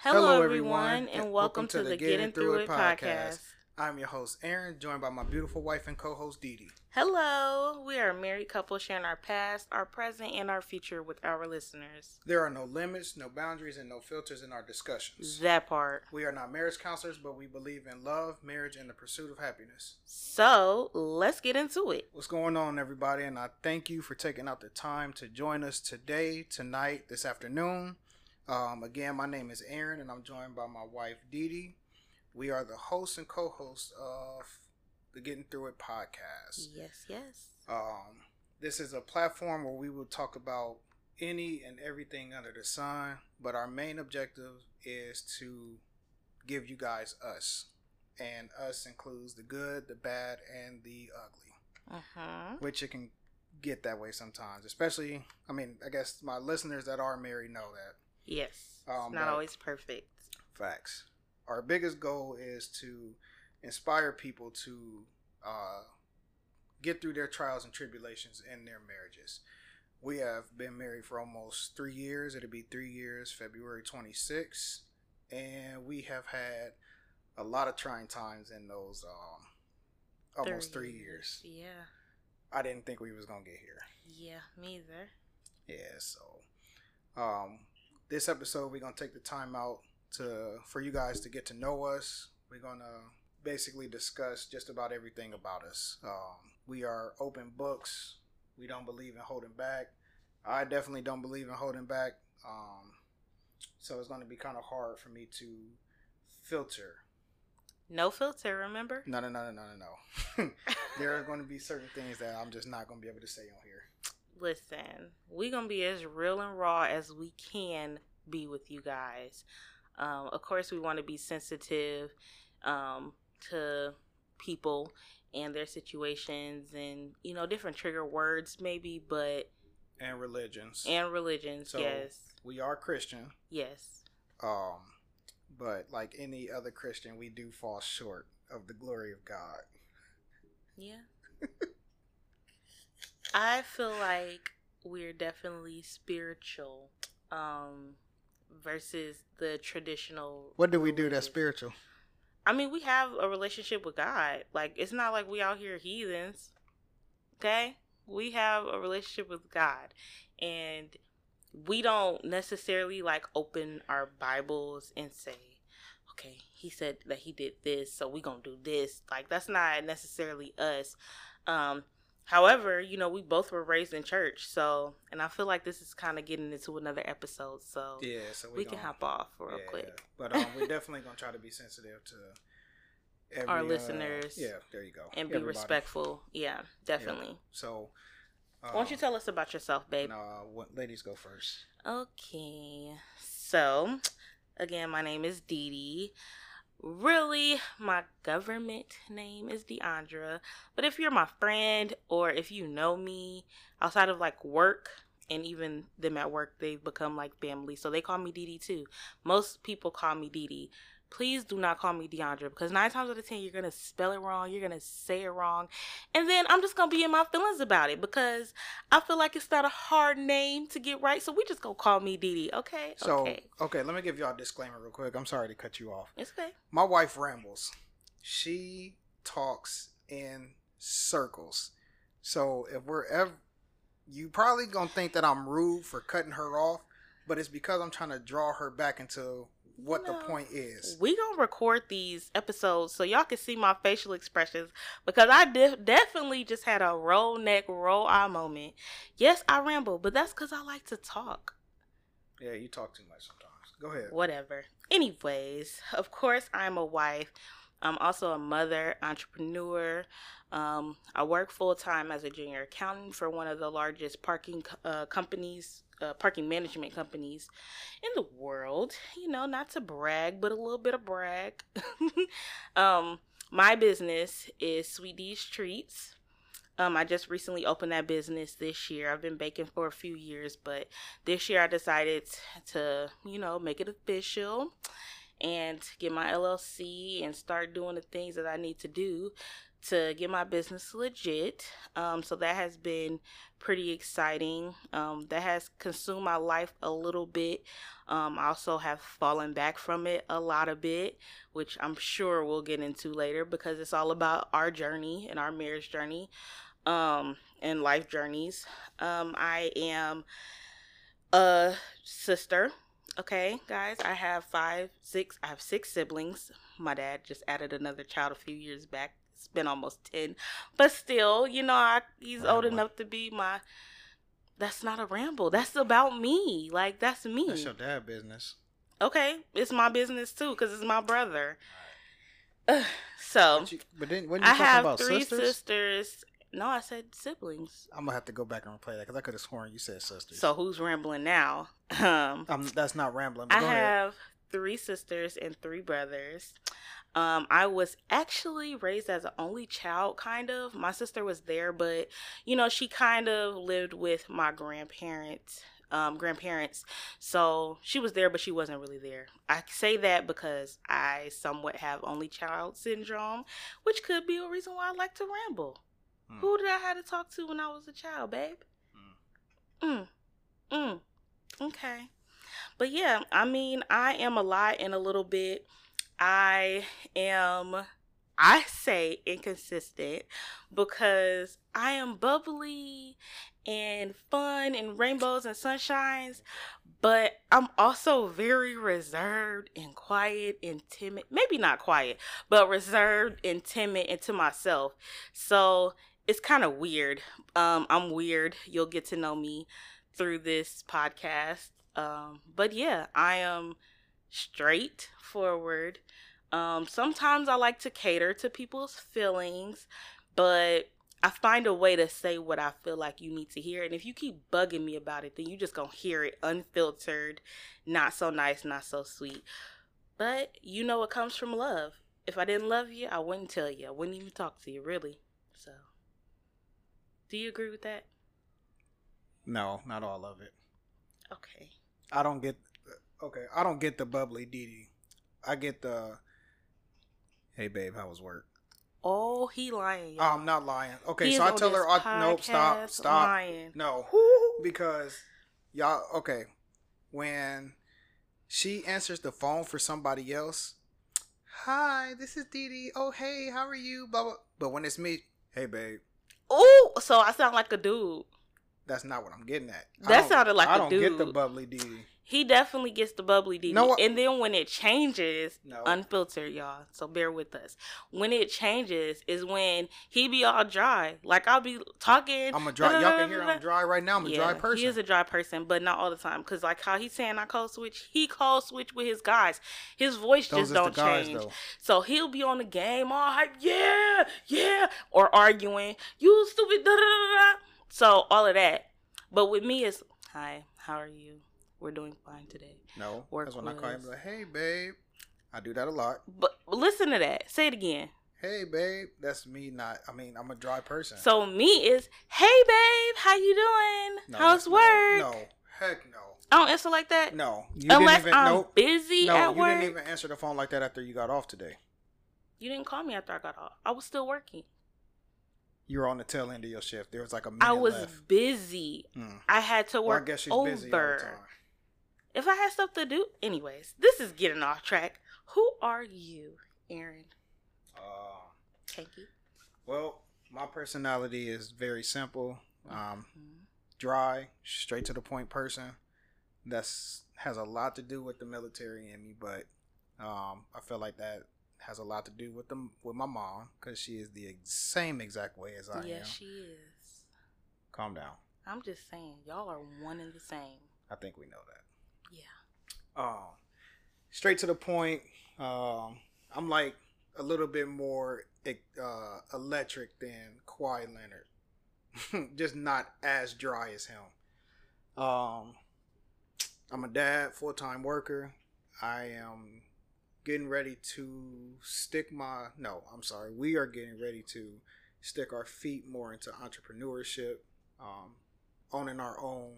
Hello, everyone, and, welcome, to, the Getting Through It podcast. I'm your host, Aaron, joined by my beautiful wife and co host, Dee Dee. Hello, we are a married couple sharing our past, our present, and our future with our listeners. There are no limits, no boundaries, and no filters in our discussions. That part. We are not marriage counselors, but we believe in love, marriage, and the pursuit of happiness. So, let's get into it. What's going on, everybody? And I thank you for taking out the time to join us today, tonight, this afternoon. Um, again, my name is Aaron, and I'm joined by my wife Dee Dee. We are the hosts and co-hosts of the Getting Through It podcast. Yes, yes. Um, this is a platform where we will talk about any and everything under the sun, but our main objective is to give you guys us, and us includes the good, the bad, and the ugly. Uh-huh. Which it can get that way sometimes, especially. I mean, I guess my listeners that are married know that Yes. Um, not always perfect. Facts. Our biggest goal is to inspire people to uh, get through their trials and tribulations in their marriages. We have been married for almost three years. It'll be three years, February 26th. And we have had a lot of trying times in those um, almost three years. Yeah. I didn't think we was gonna get here. Yeah, me either. Yeah, so um, this episode we're gonna take the time out to for you guys to get to know us. We're gonna basically discuss just about everything about us. Um, we are open books. We don't believe in holding back. I definitely don't believe in holding back. Um, so it's going to be kind of hard for me to filter. No filter, remember? No, no, no, no, no, no. there are going to be certain things that I'm just not going to be able to say on here listen, we gonna be as real and raw as we can be with you guys. Um, of course, we want to be sensitive um, to people and their situations, and you know, different trigger words maybe, but and religions and religions. So yes, we are Christian. Yes. Um, but like any other Christian, we do fall short of the glory of God. Yeah. I feel like we're definitely spiritual um versus the traditional What do we do that's spiritual? I mean, we have a relationship with God. Like it's not like we out here heathens. Okay? We have a relationship with God. And we don't necessarily like open our Bibles and say, okay, he said that he did this, so we gonna do this. Like that's not necessarily us. Um, However, you know, we both were raised in church, so and I feel like this is kind of getting into another episode, so yeah, so we, we can hop off real yeah, quick. But um, we're definitely gonna try to be sensitive to every, our uh, listeners. Uh, yeah, there you go, and Everybody. be respectful. Yeah, definitely. Yeah. So, uh, why don't you um, tell us about yourself, babe? No, what, ladies go first. Okay, so again, my name is Dee Dee. Really, my government name is Deandra. But if you're my friend or if you know me outside of like work, and even them at work, they've become like family. So they call me Dee too. Most people call me Dee please do not call me Deandra because nine times out of ten you're gonna spell it wrong, you're gonna say it wrong, and then I'm just gonna be in my feelings about it because I feel like it's not a hard name to get right. So we just gonna call me Dee Dee, okay? So okay. okay, let me give y'all a disclaimer real quick. I'm sorry to cut you off. It's okay. My wife rambles. She talks in circles. So if we're ever you probably gonna think that I'm rude for cutting her off, but it's because I'm trying to draw her back into what the point is. We gonna record these episodes so y'all can see my facial expressions because I de- definitely just had a roll neck, roll eye moment. Yes, I ramble, but that's because I like to talk. Yeah, you talk too much sometimes. Go ahead. Whatever. Anyways, of course, I'm a wife. I'm also a mother, entrepreneur. Um, I work full time as a junior accountant for one of the largest parking uh, companies uh, parking management companies in the world. You know, not to brag, but a little bit of brag. um, my business is Sweet D's Treats. Um, I just recently opened that business this year. I've been baking for a few years, but this year I decided to, you know, make it official and get my LLC and start doing the things that I need to do to get my business legit. Um, so that has been pretty exciting. Um, that has consumed my life a little bit. Um, I also have fallen back from it a lot a bit, which I'm sure we'll get into later because it's all about our journey and our marriage journey um, and life journeys. Um, I am a sister. Okay, guys, I have five, six, I have six siblings. My dad just added another child a few years back it's been almost 10 but still you know I, he's old enough to be my that's not a ramble that's about me like that's me That's your dad business. okay it's my business too because it's my brother Ugh, so But, you, but then when you i talking have about three sisters, sisters no i said siblings I'm gonna have to go back and replay that because I could have sworn you said sisters. so who's rambling now um um, that's not rambling. I go ahead. have three sisters and three brothers. Um, I was actually raised as an only child, kind of. My sister was there, but you know, she kind of lived with my grandparents. Um, grandparents, so she was there, but she wasn't really there. I say that because I somewhat have only child syndrome, which could be a reason why I like to ramble. Hmm. Who did I have to talk to when I was a child, babe? Mm. Mm. Okay. But yeah, I mean, I am a lot in a little bit. I am, I say inconsistent because I am bubbly and fun and rainbows and sunshines, but I'm also very reserved and quiet and timid. Maybe not quiet, but reserved and timid and to myself. So it's kind of weird. Um, I'm weird. You'll get to know me through this podcast. Um, but yeah, I am straightforward. Um, sometimes I like to cater to people's feelings, but I find a way to say what I feel like you need to hear. And if you keep bugging me about it, then you just gonna hear it unfiltered, not so nice, not so sweet. But you know it comes from love. If I didn't love you, I wouldn't tell you. I wouldn't even talk to you, really. So, do you agree with that? No, not all of it. Okay. I don't get. Okay, I don't get the bubbly Didi. I get the. Hey babe, how was work? Oh, he lying. Y'all. I'm not lying. Okay, He so I tell her, I, nope, stop, stop. Lying. No, because y'all. Okay, when she answers the phone for somebody else, hi, this is Didi. Oh, hey, how are you? Blah blah. But when it's me, hey babe, Oh, so I sound like a dude. that's not what I'm getting at. That sounded like I a don't get the dude. bubbly Didi. He definitely gets the bubbly DD. No, and then when it changes, No. unfiltered, y'all. So bear with us. When it changes is when he be all dry. Like I'll be talking. I'm a dry. Y'all can hear I'm dry right now. I'm a dry person. He is a dry person, but not all the time. Cause like how he's saying I code switch, he code switch with his guys. His voice Those just don't guys, change. though. So he'll be on the game all hype, yeah, yeah, or arguing, you stupid, da da da da. So all of that. But with me, it's hi, how are you? We're doing fine today. No, Work that's when I call you. and be Like, hey babe, I do that a lot. But listen to that. Say it again. Hey babe, that's me. Not. I mean, I'm a dry person. So me is, hey babe, how you doing? No, How's work? No, heck no. I don't answer like that. No, you Unless didn't even. I'm nope. busy No, at you work. didn't even answer the phone like that after you got off today. You didn't call me after I got off. I was still working. You were on the tail end of your shift. There was like a minute I was left. busy. Mm. I had to Well, I guess she's over. busy all the time. If I had stuff to do, anyways, this is getting off track. Who are you, Aaron? Uh, Tanky. well, my personality is very simple. Um, Mhm. dry, straight to the point person. That's has a lot to do with the military in me, but um, I feel like that has a lot to do with them with my mom because she is the ex- same exact way as I Yeah, am. she is. Calm down. I'm just saying, y'all are one and the same. I think we know that. Um, straight to the point. Um, I'm like a little bit more uh, electric than Kawhi Leonard. Just not as dry as him. Um, I'm a dad, full time worker. I am getting ready to stick my no, I'm sorry. We are getting ready to stick our feet more into entrepreneurship, um, owning our own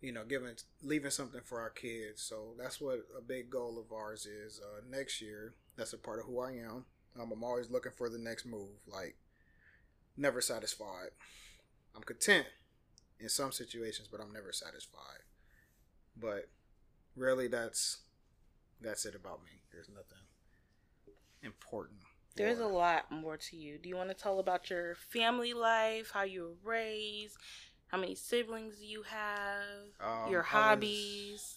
you know, giving leaving something for our kids. So that's what a big goal of ours is uh, next year. That's a part of who I am. Um, I'm always looking for the next move. Like, never satisfied. I'm content in some situations, but I'm never satisfied. But really, that's that's it about me. There's nothing important. There's a lot more to you. Do you want to tell about your family life, how you were raised, how many siblings you have, Um, your I was- hobbies?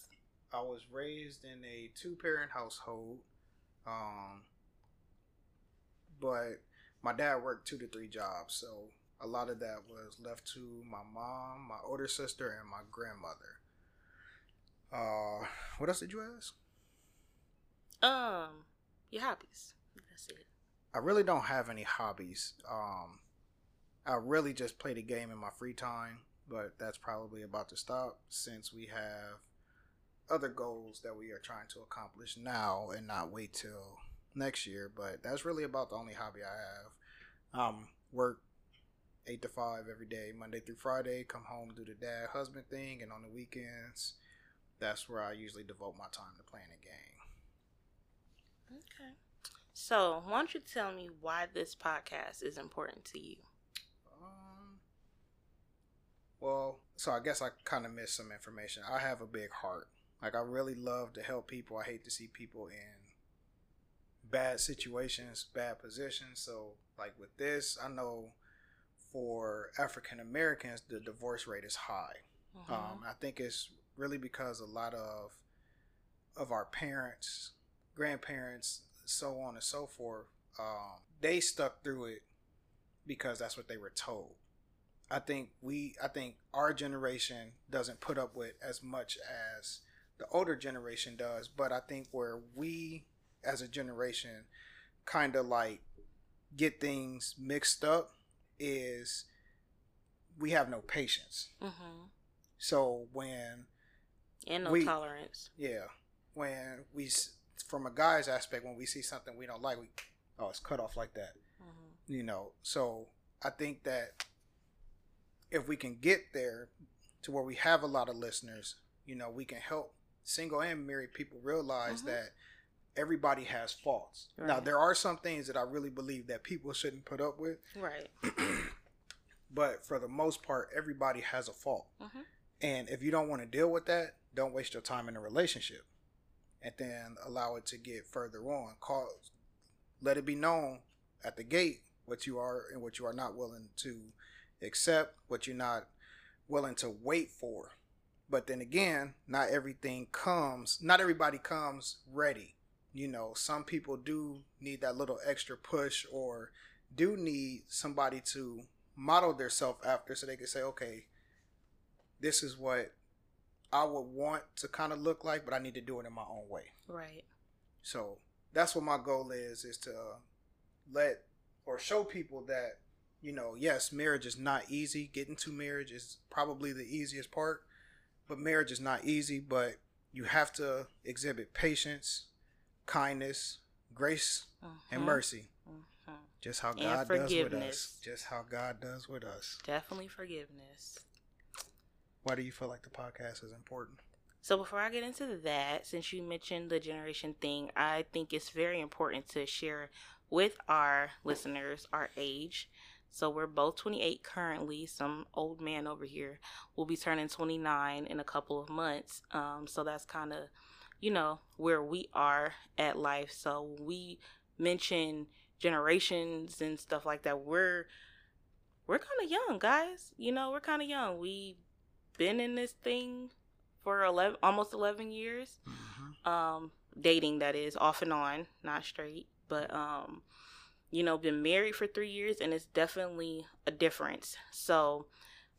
I was raised in a two parent household. Um, but my dad worked two to three jobs, so a lot of that was left to my mom, my older sister, and my grandmother. Uh, what else did you ask? Um, your hobbies. That's it. I really don't have any hobbies. Um, I really just play the game in my free time, but that's probably about to stop since we have other goals that we are trying to accomplish now and not wait till next year. But that's really about the only hobby I have. Um, work eight to five every day, Monday through Friday. Come home, do the dad husband thing, and on the weekends, that's where I usually devote my time to playing the game. Okay. So, why don't you tell me why this podcast is important to you? Well, so I guess I kind of missed some information. I have a big heart. Like I really love to help people. I hate to see people in bad situations, bad positions. So, like with this, I know for African Americans, the divorce rate is high. Mhm. Um, I think it's really because a lot of of our parents, grandparents, so on and so forth, um, they stuck through it because that's what they were told. I think we, I think our generation doesn't put up with as much as the older generation does, but I think where we, as a generation, kind of like get things mixed up is we have no patience. Mhm. So when And no We- tolerance. yeah, when we from a guy's aspect, when we see something we don't like, we oh it's cut off like that, Mhm. you know. So I think that if we can get there to where we have a lot of listeners, you know, we can help single and married people realize Mhm. that everybody has faults. Now there are some things that I really believe that people shouldn't put up with, Right. but for the most part, everybody has a fault. Mhm. And if you don't want to deal with that, don't waste your time in a relationship. And then allow it to get further on. Call let it be known at the gate what you are and what you are not willing to accept, what you're not willing to wait for. But then again, not everything comes, not everybody comes ready. You know, some people do need that little extra push or do need somebody to model their self after so they can say, okay, this is what I would want to kind of look like, but I need to do it in my own way. Right. So that's what my goal is: is to let or show people that you know, yes, marriage is not easy. Getting to marriage is probably the easiest part, but marriage is not easy. But you have to exhibit patience, kindness, grace, and Mhm. mercy. Mhm. Just how And God does with us. Just how God does with us. Definitely forgiveness. Why do you feel like the podcast is important? So before I get into that, since you mentioned the generation thing, I think it's very important to share with our listeners our age. So we're both 28 currently. Some old man over here will be turning 29 in a couple of months. Um, so that's kind of, you know, where we are at life. So we mention generations and stuff like that, we're we're kind of young, guys. You know, we're kind of young. We've been in this thing for 11 almost 11 years um dating that is off and on not straight but um you know been married for three years and it's definitely a difference so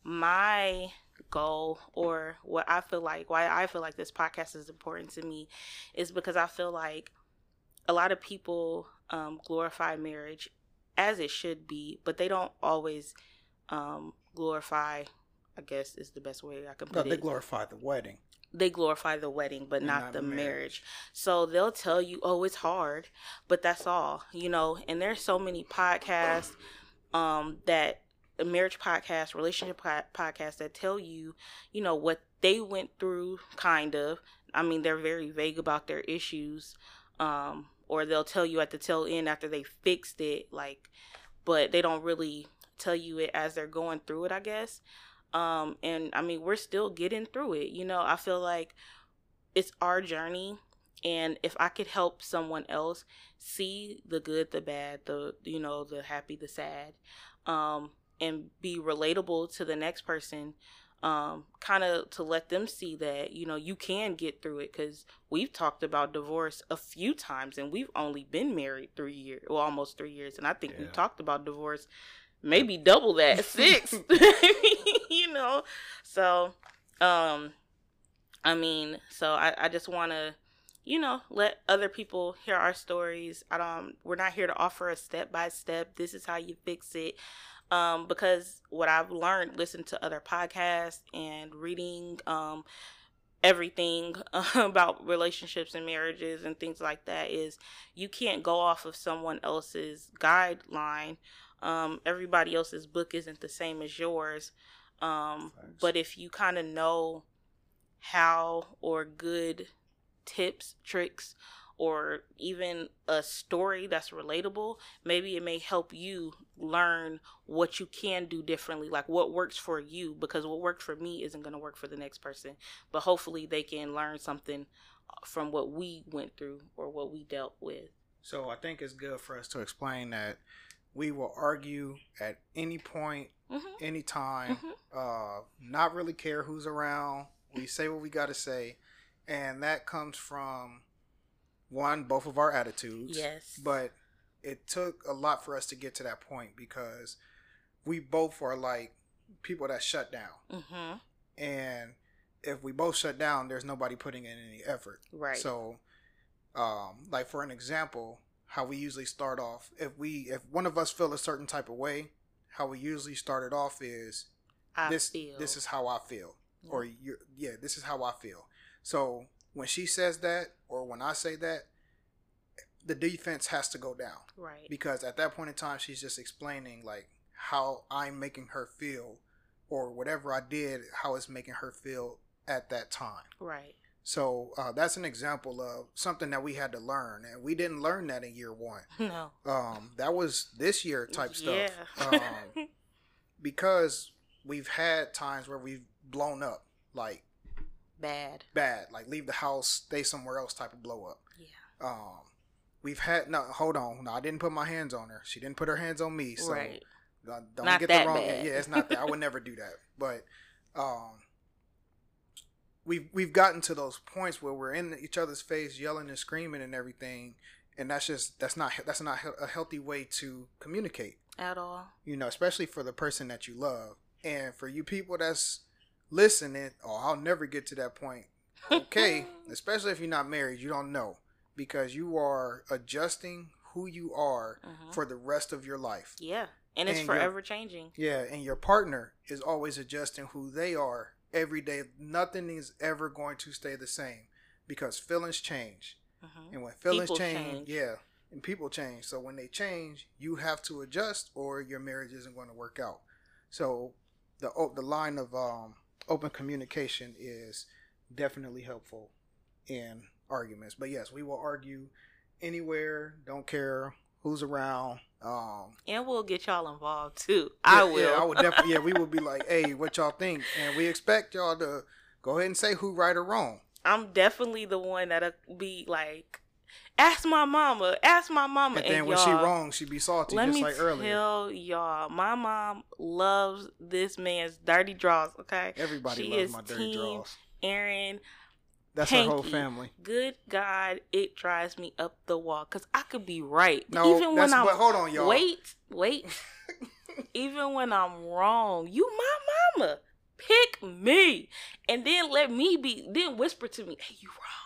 my goal or what i feel like why i feel like this podcast is important to me is because i feel like a lot of people um, glorify marriage as it should be but they don't always um, glorify i guess is the best way i can put No, they it They glorify the wedding. They glorify the wedding but not, not the marriage. marriage. So they'll tell you, "Oh, it's hard," but that's all, you know. And there's so many podcasts um that marriage podcast, relationship po- podcast that tell you, you know, what they went through kind of. I mean, they're very vague about their issues um or they'll tell you at the tail end after they fixed it, like, but they don't really tell you it as they're going through it, I guess. Um, and I mean, we're still getting through it. You know, I feel like it's our journey. And if I could help someone else see the good, the bad, the, you know, the happy, the sad, um, and be relatable to the next person, um, kind of to let them see that you know you can get through it because we've talked about divorce a few times and we've only been married three years well almost three years and i think Yeah. we've talked about divorce maybe double that six know so um i mean so i, I just want to you know let other people hear our stories i don't we're not here to offer a step by step this is how you fix it um, because what I've learned, listening to other podcasts and reading um, everything about relationships and marriages and things like that, is you can't go off of someone else's guideline. Um, everybody else's book isn't the same as yours. Um, but if you kind of know how or good tips, tricks, or even a story that's relatable, maybe it may help you learn what you can do differently, like what works for you, because what worked for me isn't going to work for the next person. But hopefully, they can learn something from what we went through or what we dealt with. So I think it's good for us to explain that we will argue at any point, Mm-hmm. any time. Mhm. Uh, not really care who's around. We say what we got to say, and that comes from one, both of our attitudes. Yes. But it took a lot for us to get to that point because we both are like people that shut down, Mm-hmm. and if we both shut down, there's nobody putting in any effort. Right. So, um, like for an example, how we usually start off, if we if one of us feel a certain type of way, how we usually start it off is I this feel. this is how I feel, Yeah. or you yeah, this is how I feel. So when she says that, or when I say that, the defense has to go down right. because at that point in time, she's just explaining like how I'm making her feel, or whatever I did, how it's making her feel at that time. right. So uh, that's an example of something that we had to learn, and we didn't learn that in year one. No. Um, that was this year type stuff. Yeah. Um, because we've had times where we've blown up, like Bad. bad, like leave the house, stay somewhere else type of blow up. Yeah. Um, we've had no, hold on, no, I didn't put my hands on her. She didn't put her hands on me. So right. don't, Not get that the wrong. bad. Yeah, it's not that. I would never do that. But um, we've we've gotten to those points where we're in each other's face, yelling and screaming and everything, and that's just that's not that's not a healthy way to communicate. At all. You know, especially for the person that you love, and for you people that's listening. Oh, I'll never get to that point. Okay, especially if you're not married, you don't know because you are adjusting who you are Mhm. for the rest of your life. Yeah. And it's And forever changing. Yeah, and your partner is always adjusting who they are every day. Nothing is ever going to stay the same because feelings change. hmm And when feelings change, change. yeah, and people change. So when they change, you have to adjust or your marriage isn't going to work out. So the o- the line of um, open communication is definitely helpful in arguments. But yes, we will argue anywhere, don't care who's around. Um, And we'll get y'all involved too. I will. Yeah, I would definitely. Yeah, we would be like, "Hey, what y'all think?" And we expect y'all to go ahead and say who right or wrong. I'm definitely the one that'll be like, ask my mama, ask my mama. And then when y'all, she wrong, she be salty, Let just me like earlier. tell y'all, my mom loves this man's dirty draws. Okay, Everybody she loves my dirty draws. Aaron. That's our whole family. Good God, it drives me up the wall because I could be right. No, even that's when I'm but hold on, y'all. wait, wait. even when I'm wrong, you my mama. Pick me. And then let me be then whisper to me, hey, you wrong.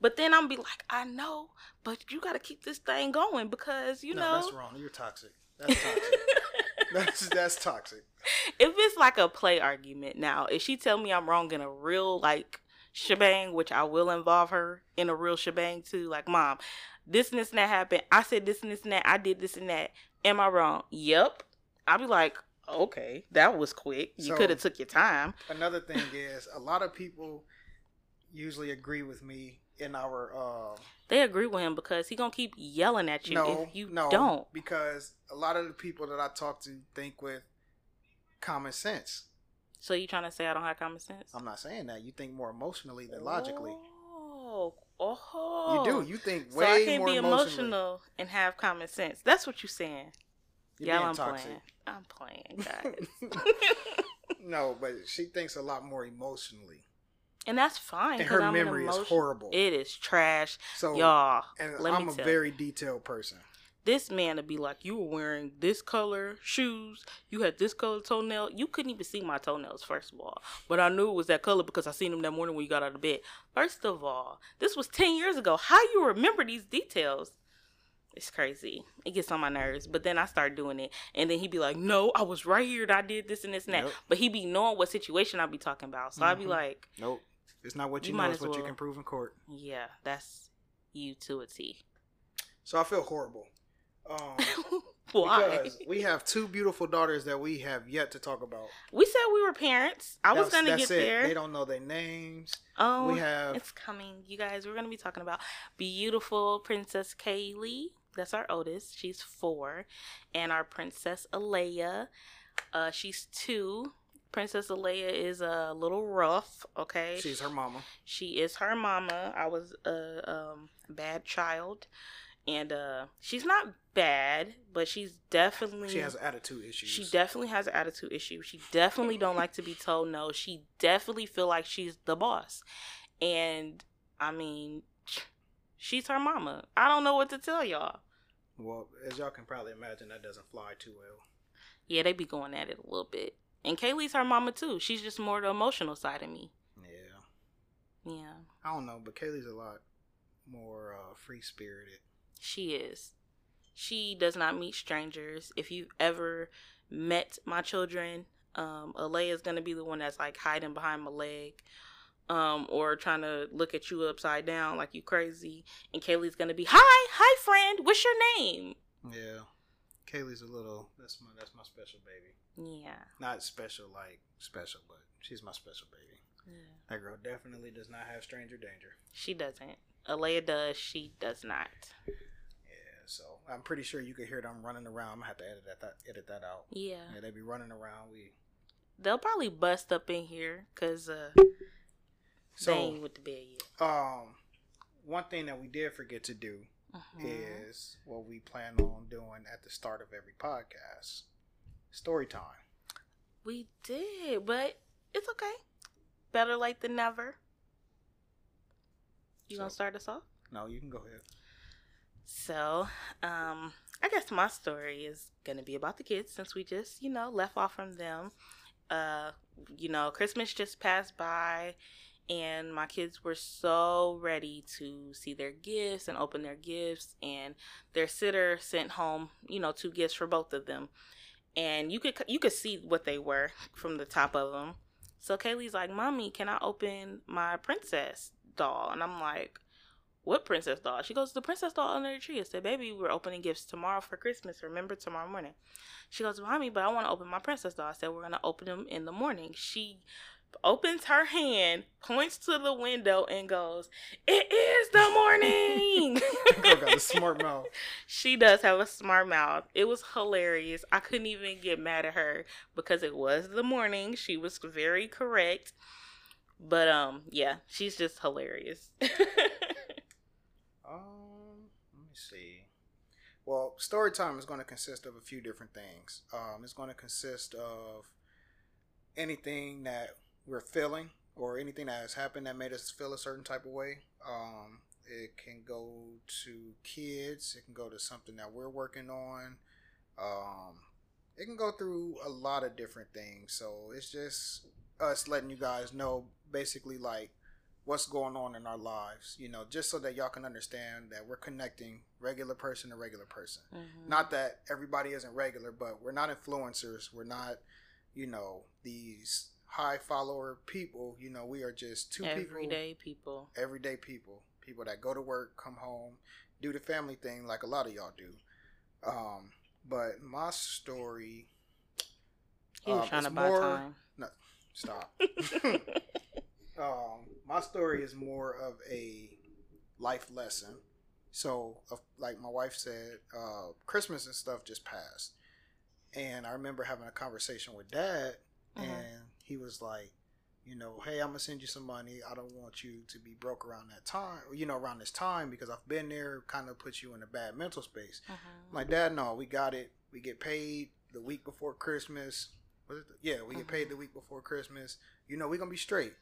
But then I'm be like, I know, but you gotta keep this thing going because you no, know that's wrong. You're toxic. That's toxic. that's that's toxic. if it's like a play argument now, if she tell me I'm wrong in a real like shebang, which I will involve her in a real shebang too, like mom, this and this and that happened. I said this and this and that. I did this and that. Am I wrong? Yep. I'll be like, okay, that was quick. You So- could have took your time. Another thing is a lot of people usually agree with me in our uh They agree with him because he gonna keep yelling at you no if you no don't. because a lot of the people that I talk to think with common sense. So you trying to say I don't have common sense? I'm not saying that you think more emotionally than logically. Oh, oh. You do. You think way more. So I can't be emotional and have common sense. That's what you're saying. You're yeah, being I'm toxic. playing. I'm playing, guys. no, but she thinks a lot more emotionally, and that's fine. and her I'm memory is horrible. It is trash, so, y'all. and I'm a very detailed person. This man to be like, you were wearing this color shoes, you had this color toenail. You couldn't even see my toenails, first of all. But I knew it was that color because I seen them that morning when you got out of bed. First of all, this was 10 years ago. How you remember these details? It's crazy. It gets on my nerves. But then I start doing it. And then he'd be like, no, I was right here and I did this and this and that. Yep. But he'd be knowing what situation I'd be talking about. So I'd be mm-hmm. like, Nope, it's not what you, You know; might it's as what you can prove in court. yeah, that's you to a T. So I feel horrible. Um, Why? Because we have two beautiful daughters that we have yet to talk about. We said we were parents. I was going to get it. there. They don't know their names. Oh, we have it's coming, you guys. We're gonna be talking about beautiful Princess Kaylee. That's our oldest. She's four, and our Princess Alea. Uh, she's two. Princess Alea is a little rough. Okay, she's her mama. she is her mama. I was a um, bad child, and uh, she's not bad, but she's definitely She has attitude issues. she definitely has an attitude issue. She definitely don't like to be told no. She definitely feel like she's the boss. And I mean, she's her mama. I don't know what to tell y'all. well, as y'all can probably imagine, that doesn't fly too well. Yeah, they be going at it a little bit. And Kaylee's her mama too. She's just more the emotional side of me. Yeah, Yeah, I don't know, but Kaylee's a lot more uh, free spirited. she is. She does not meet strangers. If you've ever met my children, um, Alea is gonna be the one that's like hiding behind my leg. um, or trying to look at you upside down like you crazy. And Kaylee's gonna be, "Hi, hi, friend. What's your name?" Yeah, Kaylee's a little. That's my that's my special baby. Yeah, Not special like special, but she's my special baby. yeah. That girl definitely does not have stranger danger. She doesn't. Alea does. She does not. So I'm pretty sure you could hear them running around. I'm gonna have to edit that, that edit that out. Yeah, Yeah, they be running around. We they'll probably bust up in here because uh, so they ain't with the bed yet. um one thing that we did forget to do Mhm. is what we plan on doing at the start of every podcast. Story time. We did, but it's okay. Better late than never. You gonna start us off? No, you can go ahead. So, um, I guess my story is gonna be about the kids since we just, you know, left off from them. Uh, you know, Christmas just passed by and my kids were so ready to see their gifts and open their gifts and their sitter sent home, you know, two gifts for both of them. And you could you could see what they were from the top of them. So Kaylee's like, "Mommy, can I open my princess doll?" And I'm like, what princess doll? She goes, the princess doll under the tree. I said, baby, we're opening gifts tomorrow for Christmas. Remember tomorrow morning. She goes, mommy, but I want to open my princess doll. I said, we're gonna open them in the morning. She opens her hand, points to the window, and goes, "It is the morning." Girl got a smart mouth. she does have a smart mouth. It was hilarious. I couldn't even get mad at her because it was the morning. She was very correct. But um, yeah, she's just hilarious. Um, let me see. Well, story time is going to consist of a few different things. Um, it's going to consist of anything that we're feeling or anything that has happened that made us feel a certain type of way. Um, it can go to kids. It can go to something that we're working on. Um, it can go through a lot of different things. So it's just us letting you guys know, basically, like what's going on in our lives. You know, just so that y'all can understand that we're connecting regular person to regular person. Mhm. Not that everybody isn't regular, but we're not influencers. We're not, you know, these high follower people. You know, we are just two people everyday people. everyday people, people that go to work, come home, do the family thing like a lot of y'all do. Um, but my story, He was um, trying to buy more- time. stop. um, my story is more of a life lesson. So, uh, like my wife said, uh, Christmas and stuff just passed, and I remember having a conversation with Dad, Mhm. and he was like, you know, hey, I'm gonna send you some money. I don't want you to be broke around that time, you know, around this time because I've been there. Kind of puts you in a bad mental space. Mhm. My dad, no, we got it. We get paid the week before Christmas. Was it? The, yeah, we get paid Mhm. the week before Christmas. You know, we're gonna be straight.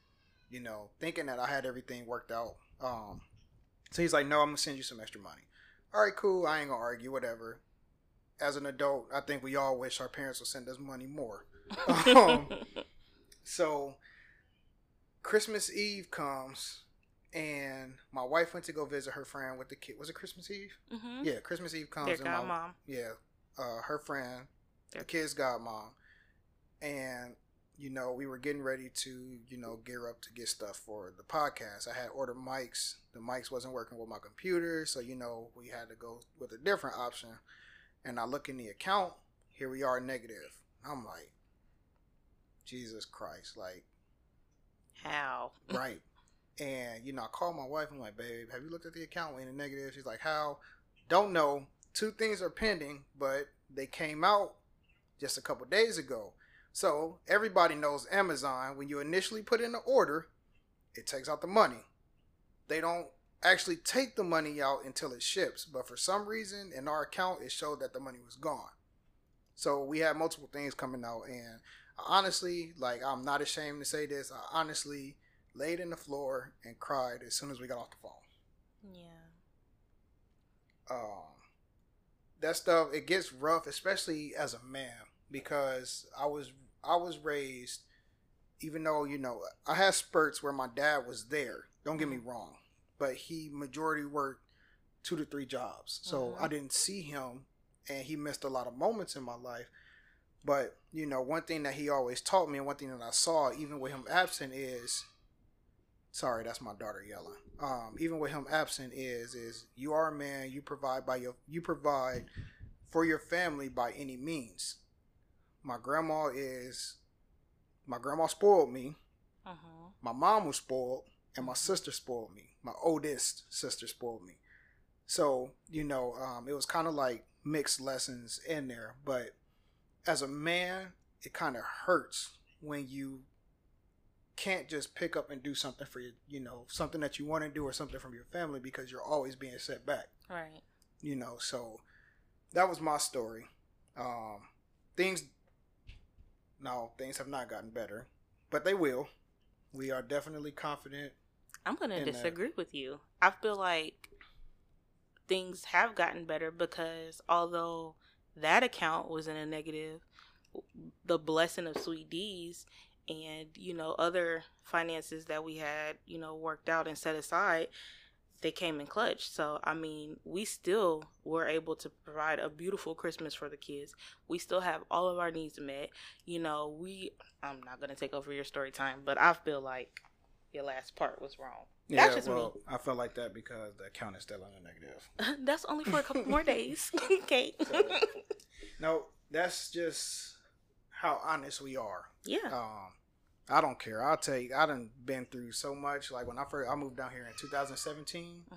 You know, thinking that I had everything worked out. Um, so he's like, no, I'm gonna send you some extra money. All right, cool. I ain't gonna argue. Whatever. As an adult, I think we all wish our parents would send us money more. Um, So Christmas Eve comes, and my wife went to go visit her friend with the kid. Was it Christmas Eve? Mhm. Yeah, Christmas Eve comes, Their and my godmom. yeah, uh, her friend, the Their- kid's godmom, and you know we were getting ready to you know gear up to get stuff for the podcast. I had ordered mics. The mics wasn't working with my computer, so you know we had to go with a different option. And I look in the account. Here we are, negative. I'm like, Jesus Christ, like How? right. And you know, I called my wife. I'm like, babe, have you looked at the account? We in the negative. She's like, how? Don't know. Two things are pending, but they came out just a couple days ago. So everybody knows Amazon. When you initially put in the order, it takes out the money. They don't actually take the money out until it ships. But for some reason, in our account, it showed that the money was gone. So we had multiple things coming out, and honestly, like I'm not ashamed to say this. I honestly laid in the floor and cried as soon as we got off the phone. Yeah. Um, that stuff it gets rough, especially as a man, because I was I was raised, even though you know I had spurts where my dad was there. Don't get me wrong, but he majority worked two to three jobs, so Mhm. I didn't see him, and he missed a lot of moments in my life. But you know, one thing that he always taught me, and one thing that I saw, even with him absent, is sorry, that's my daughter yelling. Um, even with him absent, is is you are a man. You provide by your you provide for your family by any means. My grandma is my grandma spoiled me. Mhm. My mom was spoiled, and my sister spoiled me. My oldest sister spoiled me. So you know, um, it was kind of like mixed lessons in there. But as a man, it kind of hurts when you can't just pick up and do something for your, you know, something that you want to do or something from your family because you're always being set back Right. you know so that was my story um things no things have not gotten better but they will we are definitely confident I'm going to in that. disagree with you. I feel like things have gotten better because although that account was in a negative, the blessing of Sweet D's and, you know, other finances that we had, you know, worked out and set aside, they came in clutch. So, I mean, we still were able to provide a beautiful Christmas for the kids. We still have all of our needs met. You know, we, I'm not going to take over your story time, but I feel like your last part was wrong. That's just me. i felt like that because the account is still in the negative That's only for a couple more days. okay. no that's just how honest we are yeah. um i don't care i'll tell you i done been through so much like when i first i moved down here in 2017 Mhm.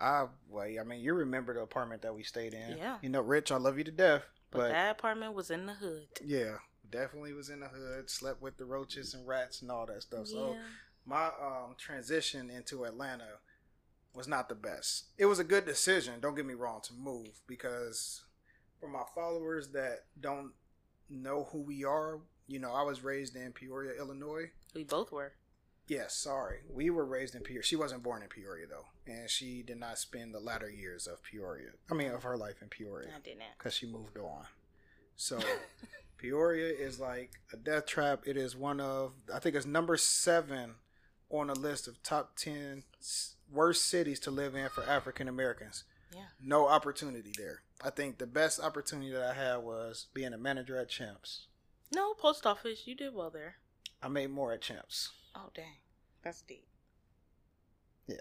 I well, I mean, you remember the apartment that we stayed in. Yeah. You know, Rich, I love you to death, But, but, that apartment was in the hood. yeah, definitely was in the hood. Slept with the roaches and rats and all that stuff. So my um, transition into Atlanta was not the best. It was a good decision. Don't get me wrong to move because for my followers that don't know who we are, you know, I was raised in Peoria, Illinois. We both were. Yes, sorry. We were raised in Peoria. She wasn't born in Peoria though, and she did not spend the latter years of Peoria. I mean, of her life in Peoria I didn't. because she moved on. So Peoria is like a death trap. It is one of I think it's number seven on a list of top ten worst cities to live in for African Americans. Yeah. No opportunity there. I think the best opportunity that I had was being a manager at Champs. No, post office. You did well there. I made more at Champs. Oh, dang. That's deep. Yeah,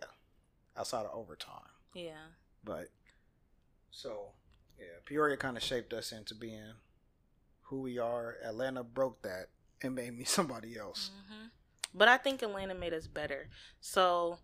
outside of overtime. Yeah. But so yeah, Peoria kind of shaped us into being who we are. Atlanta broke that and made me somebody else. hmm But I think Atlanta made us better. So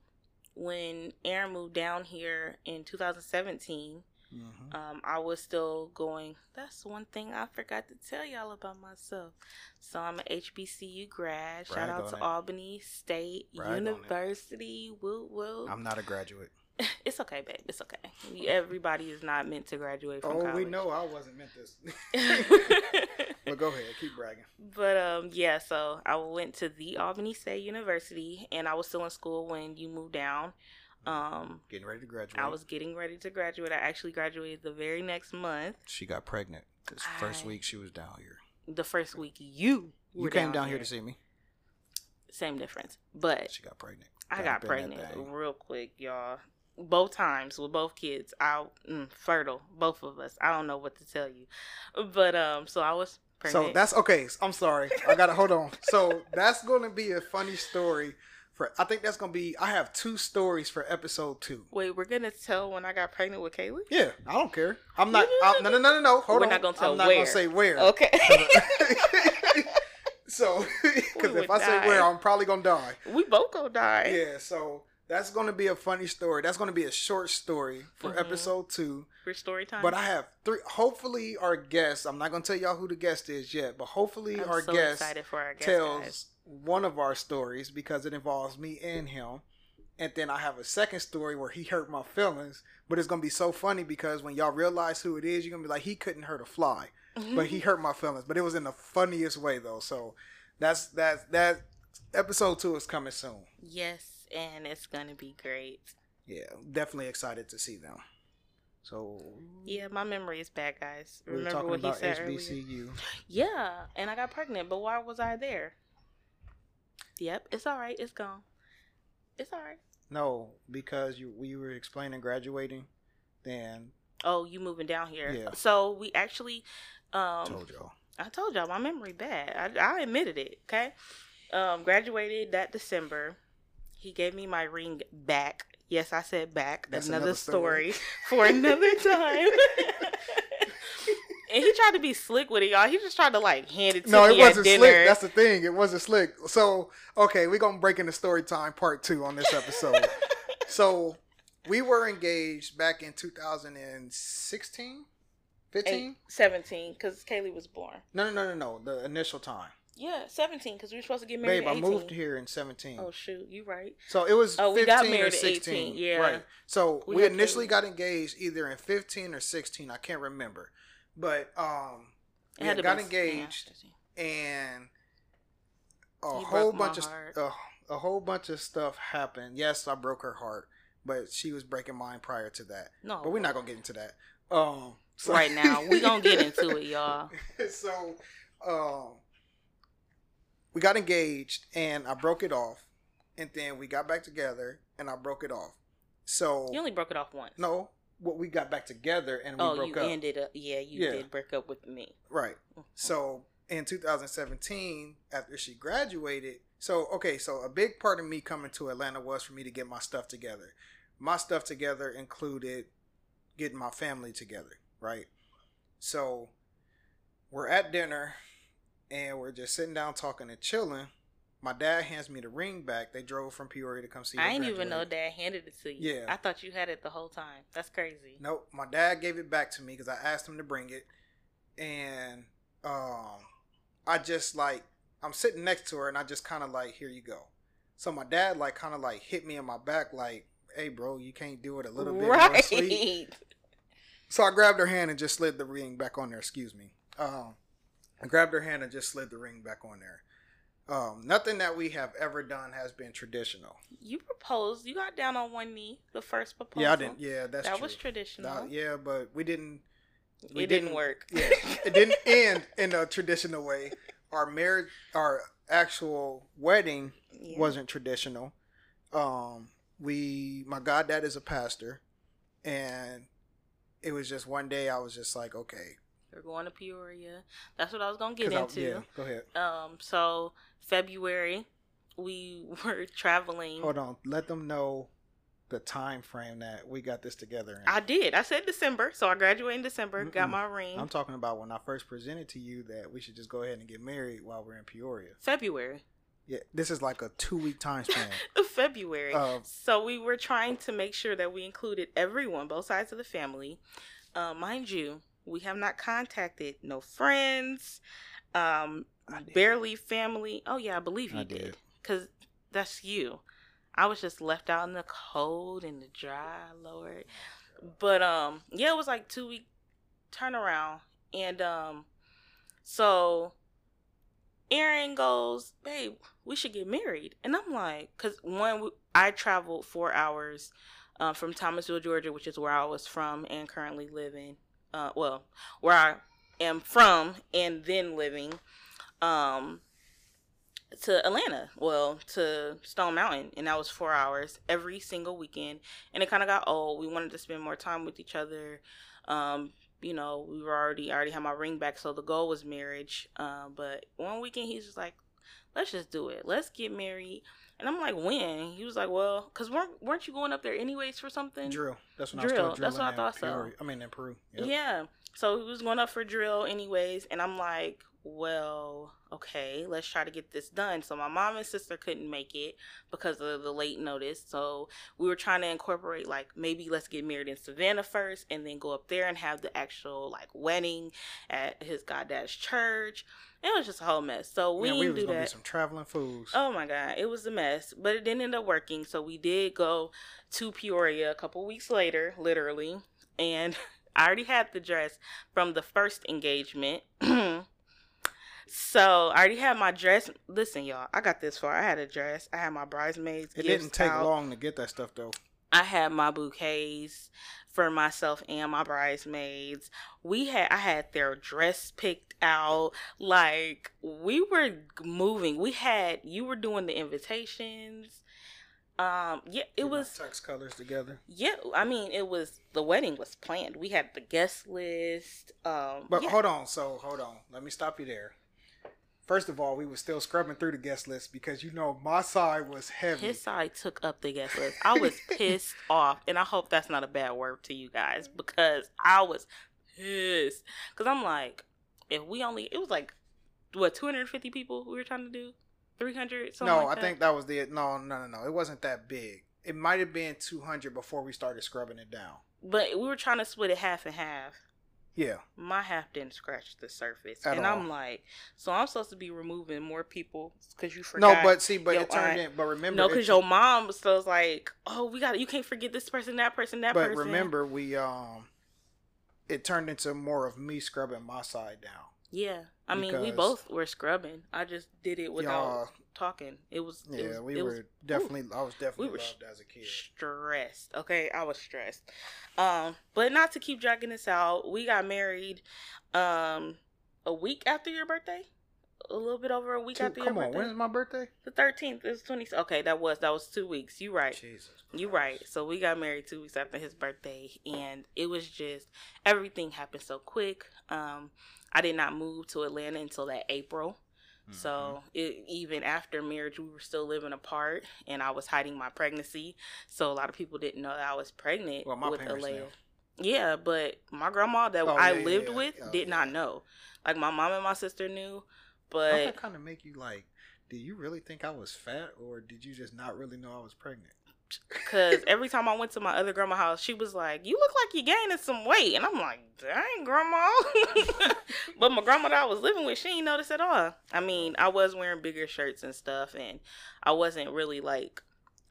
when Aaron moved down here in 2017, Mhm. um, I was still going. That's one thing I forgot to tell y'all about myself. So I'm an HBCU grad. Shout Brag out to it. Albany State Brag. University. Woo woo. I'm not a graduate. It's okay, babe. It's okay. Everybody is not meant to graduate from Oh, college. we know I wasn't meant this. but go ahead, keep bragging. but um, yeah. So I went to the Albany State University, and I was still in school when you moved down. Um, Getting ready to graduate. I was getting ready to graduate. I actually graduated the very next month. She got pregnant. This first week she was down here. The first week you You came down here to see me. Same difference, but She got pregnant. I Got got up in that pregnant real quick, y'all. Both times with both kids, I mm, fertile, both of us. I don't know what to tell you, but um, so I was pregnant. So that's okay. I'm sorry. I gotta hold on. So that's gonna be a funny story for. I think that's gonna be. I have two stories for episode two. wait. We're gonna tell when I got pregnant with Kaylee. Yeah, I don't care. I'm not. I, no, no, no, no, no. Hold We're on. not gonna tell I'm not where. gonna say where. Okay. so, because if I say where, I'm probably gonna die. we both gonna die. Yeah. So that's gonna be a funny story. That's gonna be a short story for Mhm. episode two. For story time. But I have three. Hopefully, our guest. I'm not gonna tell y'all who the guest is yet, but hopefully, I'm our so guest excited for our guest tells guys. One of our stories because it involves me and him. And then I have a second story where he hurt my feelings, but it's gonna be so funny because when y'all realize who it is, you're gonna be like, he couldn't hurt a fly, but he hurt my feelings. But it was in the funniest way though. So that's that that episode two is coming soon. yes, and it's gonna be great. Yeah, definitely excited to see them. So Yeah, my memory is bad, guys. we were Remember talking what he said earlier? Yeah, and I got pregnant, but why was I there? Yep, it's all right. It's gone. It's all right. No, because you we were explaining graduating, then Oh, you moving down here? Yeah. So we actually, um, told y'all. I told y'all my memory bad. I, I admitted it. Okay. Um, graduated that December. He gave me my ring back. Yes, I said back. That's another, another story. story. for another time. and he tried to be slick with it, y'all. He just tried to like hand it to No, me No, it wasn't at slick. That's the thing. It wasn't slick. So, okay, we're gonna break into story time part two on this episode. so, we were engaged back in 2016, 15. Eight, 17, because Kaylee was born. No, no, no, no, no. The initial time, Yeah, 17, because we were supposed to get married babe. at I moved here in 17. Oh, shoot. You right. So it was Oh, we 15 got or married at 16. 18, yeah. Right. So We we, initially Kaylee. got engaged either in 15 or 16. I can't remember. But um It we had had to got engaged yeah. and a You whole bunch of uh, a whole bunch of stuff happened. Yes, I broke her heart, but she was breaking mine prior to that. No. But we're not going to get into that. Um so- Right now. we going to get into it, y'all. so um we got engaged and I broke it off and then we got back together and I broke it off. So You only broke it off once. no, what we got back together and we Oh, broke you up. ended up. Yeah, you Yeah. did break up with me. Right. Mm-hmm. So in 2017, after she graduated, so okay, so a big part of me coming to Atlanta was for me to get my stuff together. My stuff together included getting my family together, right? So we're at dinner and we're just sitting down talking and chilling. My dad hands me the ring back. They drove from Peoria to come see. Me. I ain't even know. Dad handed it to you. Yeah. I thought you had it the whole time. That's crazy. Nope, my dad gave it back to me because I asked him to bring it, and um, I just like I'm sitting next to her, and I just kind of like, here you go. So my dad like kind of like hit me in my back, like, hey, bro, you can't do it a little bit more right. sweet. So I grabbed her hand and just slid the ring back on there. Excuse me. Um, I grabbed her hand and just slid the ring back on there. Um, nothing that we have ever done has been traditional. You proposed. You got down on one knee. The first proposal. Yeah, I didn't. Yeah, that's that true. was traditional. Yeah, but we didn't. we it didn't, didn't- work. yeah, it didn't end in a traditional way. Our marriage, our actual wedding Yeah. wasn't traditional. Um, we, my goddad is a pastor, and it was just one day I was just like, okay, We're going to Peoria. That's what I was gonna get I- into. yeah, go ahead. Um. So February, we were traveling. Hold on, let them know the time frame that we got this together. In. I did. I said December, so I graduated in December. Got Mm-mm. my ring. I'm talking about when I first presented to you that we should just go ahead and get married while we're in Peoria. February. Yeah, this is like a two week time span. February. Uh, so we were trying to make sure that we included everyone, both sides of the family. Uh, mind you, we have not contacted no friends, um, barely family. Oh yeah, I believe you I did, because that's you. I was just left out in the cold and the dry, Lord. But um, yeah, it was like two week turnaround, and um, so Aaron goes, "Babe, we should get married," and I'm like, "Cause one, I traveled four hours uh, from Thomasville, Georgia, which is where I was from and currently living. Uh, well, where I am from and then living, um, to Atlanta. Well, to Stone Mountain, and that was four hours every single weekend. And it kind of got old. We wanted to spend more time with each other. Um, you know, we were already I already had my ring back, so the goal was marriage. Um, but one weekend he's just like, "Let's just do it. Let's get married." And I'm like, "When?" He was like, "Well, cause weren't weren't you going up there anyways for something?" drill. That's when Drill, I started that's what I thought so. I mean in Peru. Yep. Yeah. So he was going up for drill anyways, and I'm like, well, okay, let's try to get this done. So my mom and sister couldn't make it because of the late notice. So we were trying to incorporate like maybe let's get married in Savannah first and then go up there and have the actual like wedding at his goddad's church. It was just a whole mess. So we Man, we didn't was do gonna be that. some traveling fools. Oh my god, it was a mess, but it didn't end up working. So we did go to Peoria a couple weeks later, literally, and I already had the dress from the first engagement. so I already had my dress. Listen, y'all, I got this far. I had a dress. I had my bridesmaids. it didn't take out. long to get that stuff though. I had my bouquets for myself and my bridesmaids. We had I had their dress picked out. Like we were moving. We had you were doing the invitations. Um yeah, it was tux colors together. yeah, I mean it was the wedding was planned. We had the guest list. Um But yeah. hold on, so hold on. Let me stop you there. First of all, we were still scrubbing through the guest list because you know my side was heavy. his side took up the guest list. I was pissed off, and I hope that's not a bad word to you guys because I was pissed. Because I'm like, if we only, it was like, what, 250 people we were trying to do? 300? Something no, like I think that was the no, no, no, no. It wasn't that big. It might have been 200 before we started scrubbing it down. But we were trying to split it half and half. Yeah, My half didn't scratch the surface. At and all. I'm like, so I'm supposed to be removing more people because you forgot. no, but see, but it turned aunt- in. But remember, No, because your mom was still like, oh, we got You can't forget this person, that person, that but person. But remember, we um, it turned into more of me scrubbing my side down. Yeah, I mean, we both were scrubbing. I just did it without talking. It was it yeah, was- we it were was definitely. I was definitely were loved as a kid. stressed. Okay, I was stressed. Um, but not to keep dragging this out. We got married, um, a week after your birthday. A little bit over a week Two- after your come on, birthday. when is my birthday? The thirteenth is twenty. Okay, that was that was two weeks. You right. Jesus, You right. So we got married two weeks after his birthday, and it was just everything happened so quick. Um, I did not move to Atlanta until that April. So Mm-hmm. it, even after marriage, we were still living apart, and I was hiding my pregnancy. So a lot of people didn't know that I was pregnant Well, my with Alea. Yeah, but my grandma that Oh, I yeah, yeah, lived yeah. with Oh, did not know. Like my mom and my sister knew, But that kind of make you like? Did you really think I was fat, or did you just not really know I was pregnant? Because every time I went to my other grandma house, she was like, "You look like you're gaining some weight," and I'm like, "Dang, grandma." but my grandma that I was living with, she didn't notice at all. I mean, I was wearing bigger shirts and stuff, and I wasn't really like,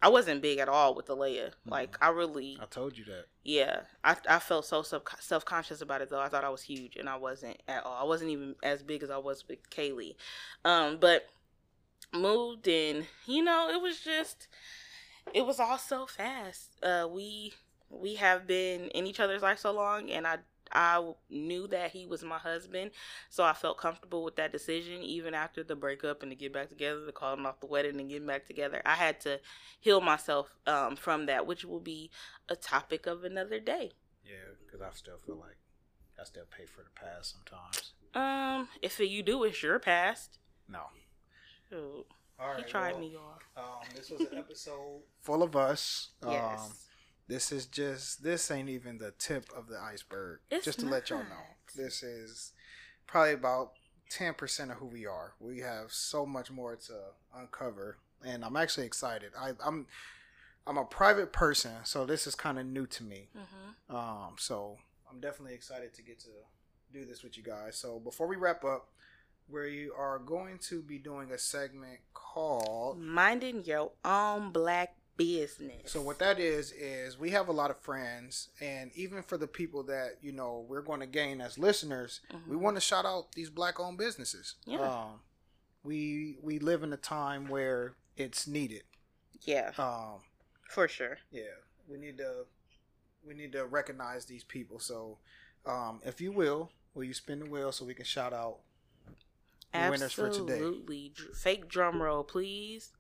I wasn't big at all with Alea. Like, I really, I told you that. yeah, I I felt so self conscious about it though. I thought I was huge, and I wasn't at all. I wasn't even as big as I was with Kaylee. Um, but moved and you know it was just it was all so fast. Uh, we we have been in each other's life so long, and I I knew that he was my husband, so I felt comfortable with that decision. Even after the breakup and to get back together, to call him off the wedding and getting back together, I had to heal myself um, from that, which will be a topic of another day. Yeah, because I still feel like I still pay for the past sometimes. Um, if you do, it's your past. No. Shoot, All he tried well, me off. Um, this was an episode full of us. Yes. This is just this ain't even the tip of the iceberg. It's just to let y'all know, this is probably about ten percent of who we are. We have so much more to uncover, and I'm actually excited. I, I'm I'm a private person, so this is kind of new to me. Mm-hmm. Um, so I'm definitely excited to get to do this with you guys. So before we wrap up, we are going to be doing a segment called. Minding your own black business. So what that is is we have a lot of friends, and even for the people that you know we're going to gain as listeners, Mhm. we want to shout out these black-owned businesses. Yeah. Um, we we live in a time where it's needed. Yeah, Um, for sure. yeah, we need to we need to recognize these people. So, um, if you will, will you spin the wheel so we can shout out the winners for today? Absolutely. Fake drum roll, please.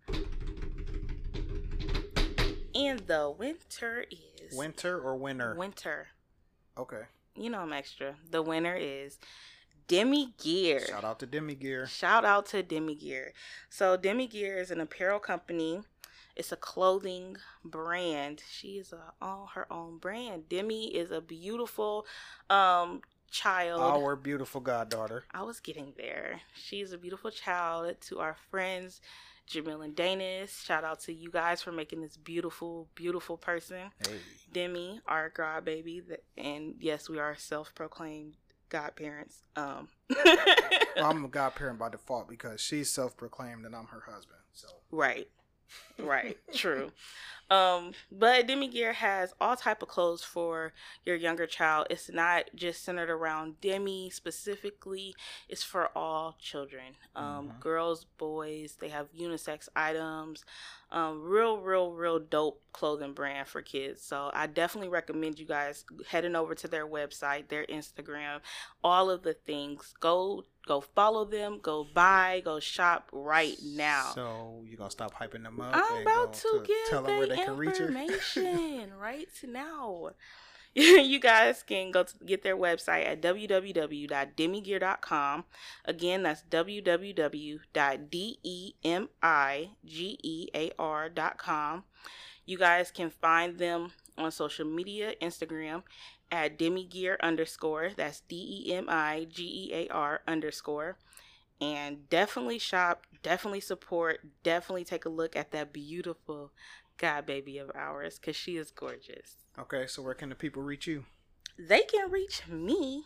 And the winter is Winter or winner? Winter. Okay. You know I'm extra. The winner is Demi Gear. Shout out to Demi Gear. Shout out to Demi Gear. So Demi Gear is an apparel company. It's a clothing brand. She is a, on her own brand. Demi is a beautiful um child. Our beautiful goddaughter. I was getting there. She's a beautiful child. To our friends, Jamil and Danis, shout out to you guys for making this beautiful, beautiful person. Hey. Demi, our god baby, and yes, we are self-proclaimed godparents. Um, Well, I'm a godparent by default because she's self-proclaimed and I'm her husband. So right, right, true. Um, but Demi Gear has all type of clothes for your younger child. It's not just centered around Demi specifically. It's for all children, um, Mhm. girls, boys. They have unisex items. Um, real, real, real dope clothing brand for kids. So I definitely recommend you guys heading over to their website, their Instagram, all of the things. Go, go follow them. Go buy. Go shop right now. So you're gonna stop hyping them up? I'm and about go to, give tell them where they can reach her. information right now. you guys can go to get their website at www.demigear.com. Again, that's www.demigear.com. You guys can find them on social media, Instagram at demigear underscore. That's D E M I G E A R underscore and definitely shop, definitely support, definitely take a look at that beautiful god baby of ours because she is gorgeous. Okay, so where can the people reach you? They can reach me.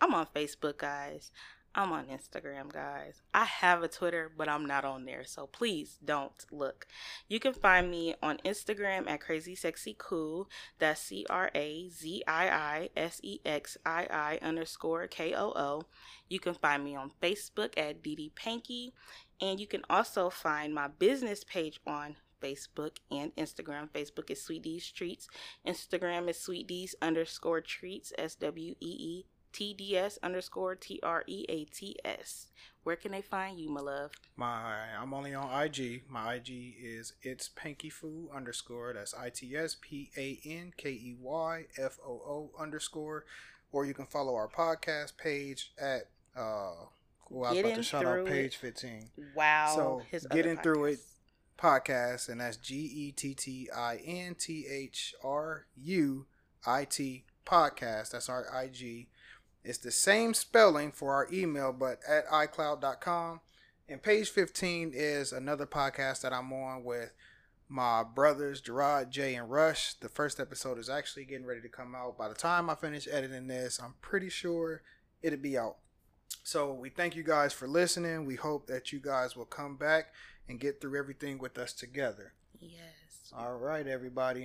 I'm on Facebook, guys. I'm on Instagram, guys. I have a Twitter, but I'm not on there, so please don't look. You can find me on Instagram at Crazy Sexy Cool. That's C R A Z I I S E X I I underscore K O O. You can find me on Facebook at Didi Pankey, and you can also find my business page on Facebook and Instagram. Facebook is Sweet D's Treats. Instagram is Sweet D's underscore Treats. S W E E T D S underscore T R E A T S. Where can they find you, my love? My I'm only on IG. My IG is it's Pankey Foo underscore. That's I T S P A N K E Y F O O underscore. Or you can follow our podcast page at uh well, I was about to shout out page fifteen Wow. So, his Getting Through It. podcast, and that's G E T T I N T H R U I T podcast. That's our IG. It's the same spelling for our email, but at iCloud.com. And page 15 is another podcast that I'm on with my brothers, Gerard, Jay, and Rush. The first episode is actually getting ready to come out. By the time I finish editing this, I'm pretty sure it'll be out. So we thank you guys for listening. We hope that you guys will come back and get through everything with us together. Yes. All right, everybody.